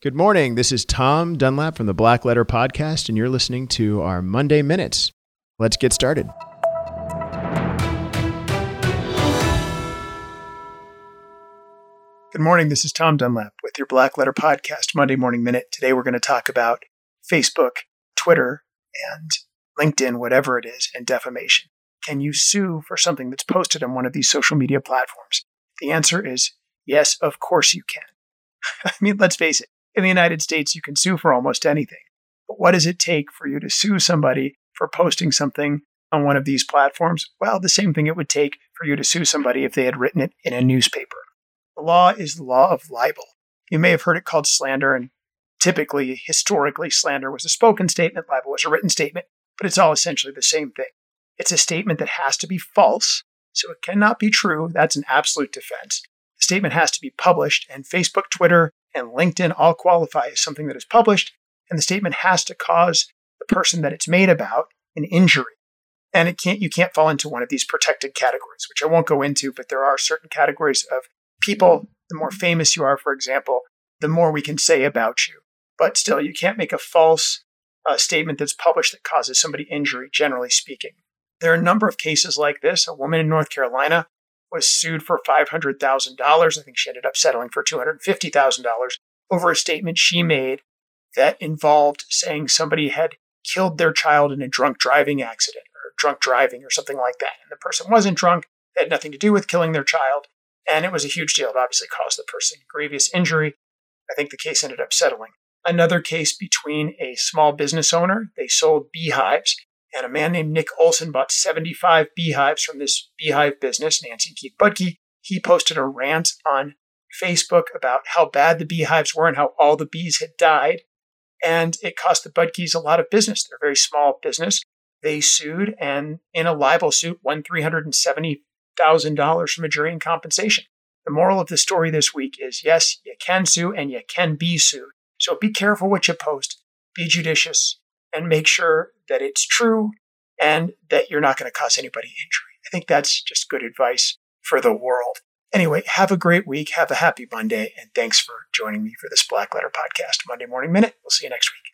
Good morning. This is Tom Dunlap from the Black Letter Podcast, and you're listening to our Monday Minutes. Let's get started. Good morning. This is Tom Dunlap with your Black Letter Podcast, Monday Morning Minute. Today we're going to talk about Facebook, Twitter, and LinkedIn, whatever it is, and defamation. Can you sue for something that's posted on one of these social media platforms? The answer is yes, of course you can. I mean, let's face it, in the United States, you can sue for almost anything. But what does it take for you to sue somebody for posting something on one of these platforms? Well, the same thing it would take for you to sue somebody if they had written it in a newspaper. The law is the law of libel. You may have heard it called slander, and typically, historically, slander was a spoken statement, libel was a written statement, but it's all essentially the same thing. It's a statement that has to be false, so it cannot be true. That's an absolute defense. The statement has to be published, and Facebook, Twitter, and LinkedIn all qualify as something that is published, and the statement has to cause the person that it's made about an injury. And it can't you can't fall into one of these protected categories, which I won't go into, but there are certain categories of people, the more famous you are, for example, the more we can say about you. But still, you can't make a false uh, statement that's published that causes somebody injury, generally speaking. There are a number of cases like this. A woman in North Carolina was sued for $500,000. I think she ended up settling for $250,000 over a statement she made that involved saying somebody had killed their child in a drunk driving accident or drunk driving or something like that. And the person wasn't drunk, they had nothing to do with killing their child. And it was a huge deal. It obviously caused the person grievous injury. I think the case ended up settling. Another case between a small business owner, they sold beehives, and a man named Nick Olson bought 75 beehives from this beehive business, Nancy and Keith Budke. He posted a rant on Facebook about how bad the beehives were and how all the bees had died. And it cost the Budkes a lot of business. They're a very small business. They sued and in a libel suit won $370,000 from a jury in compensation. The moral of the story this week is yes, you can sue and you can be sued. So be careful what you post, be judicious, and make sure that it's true and that you're not going to cause anybody injury. I think that's just good advice for the world. Anyway, have a great week. Have a happy Monday. And thanks for joining me for this Black Letter Podcast Monday Morning Minute. We'll see you next week.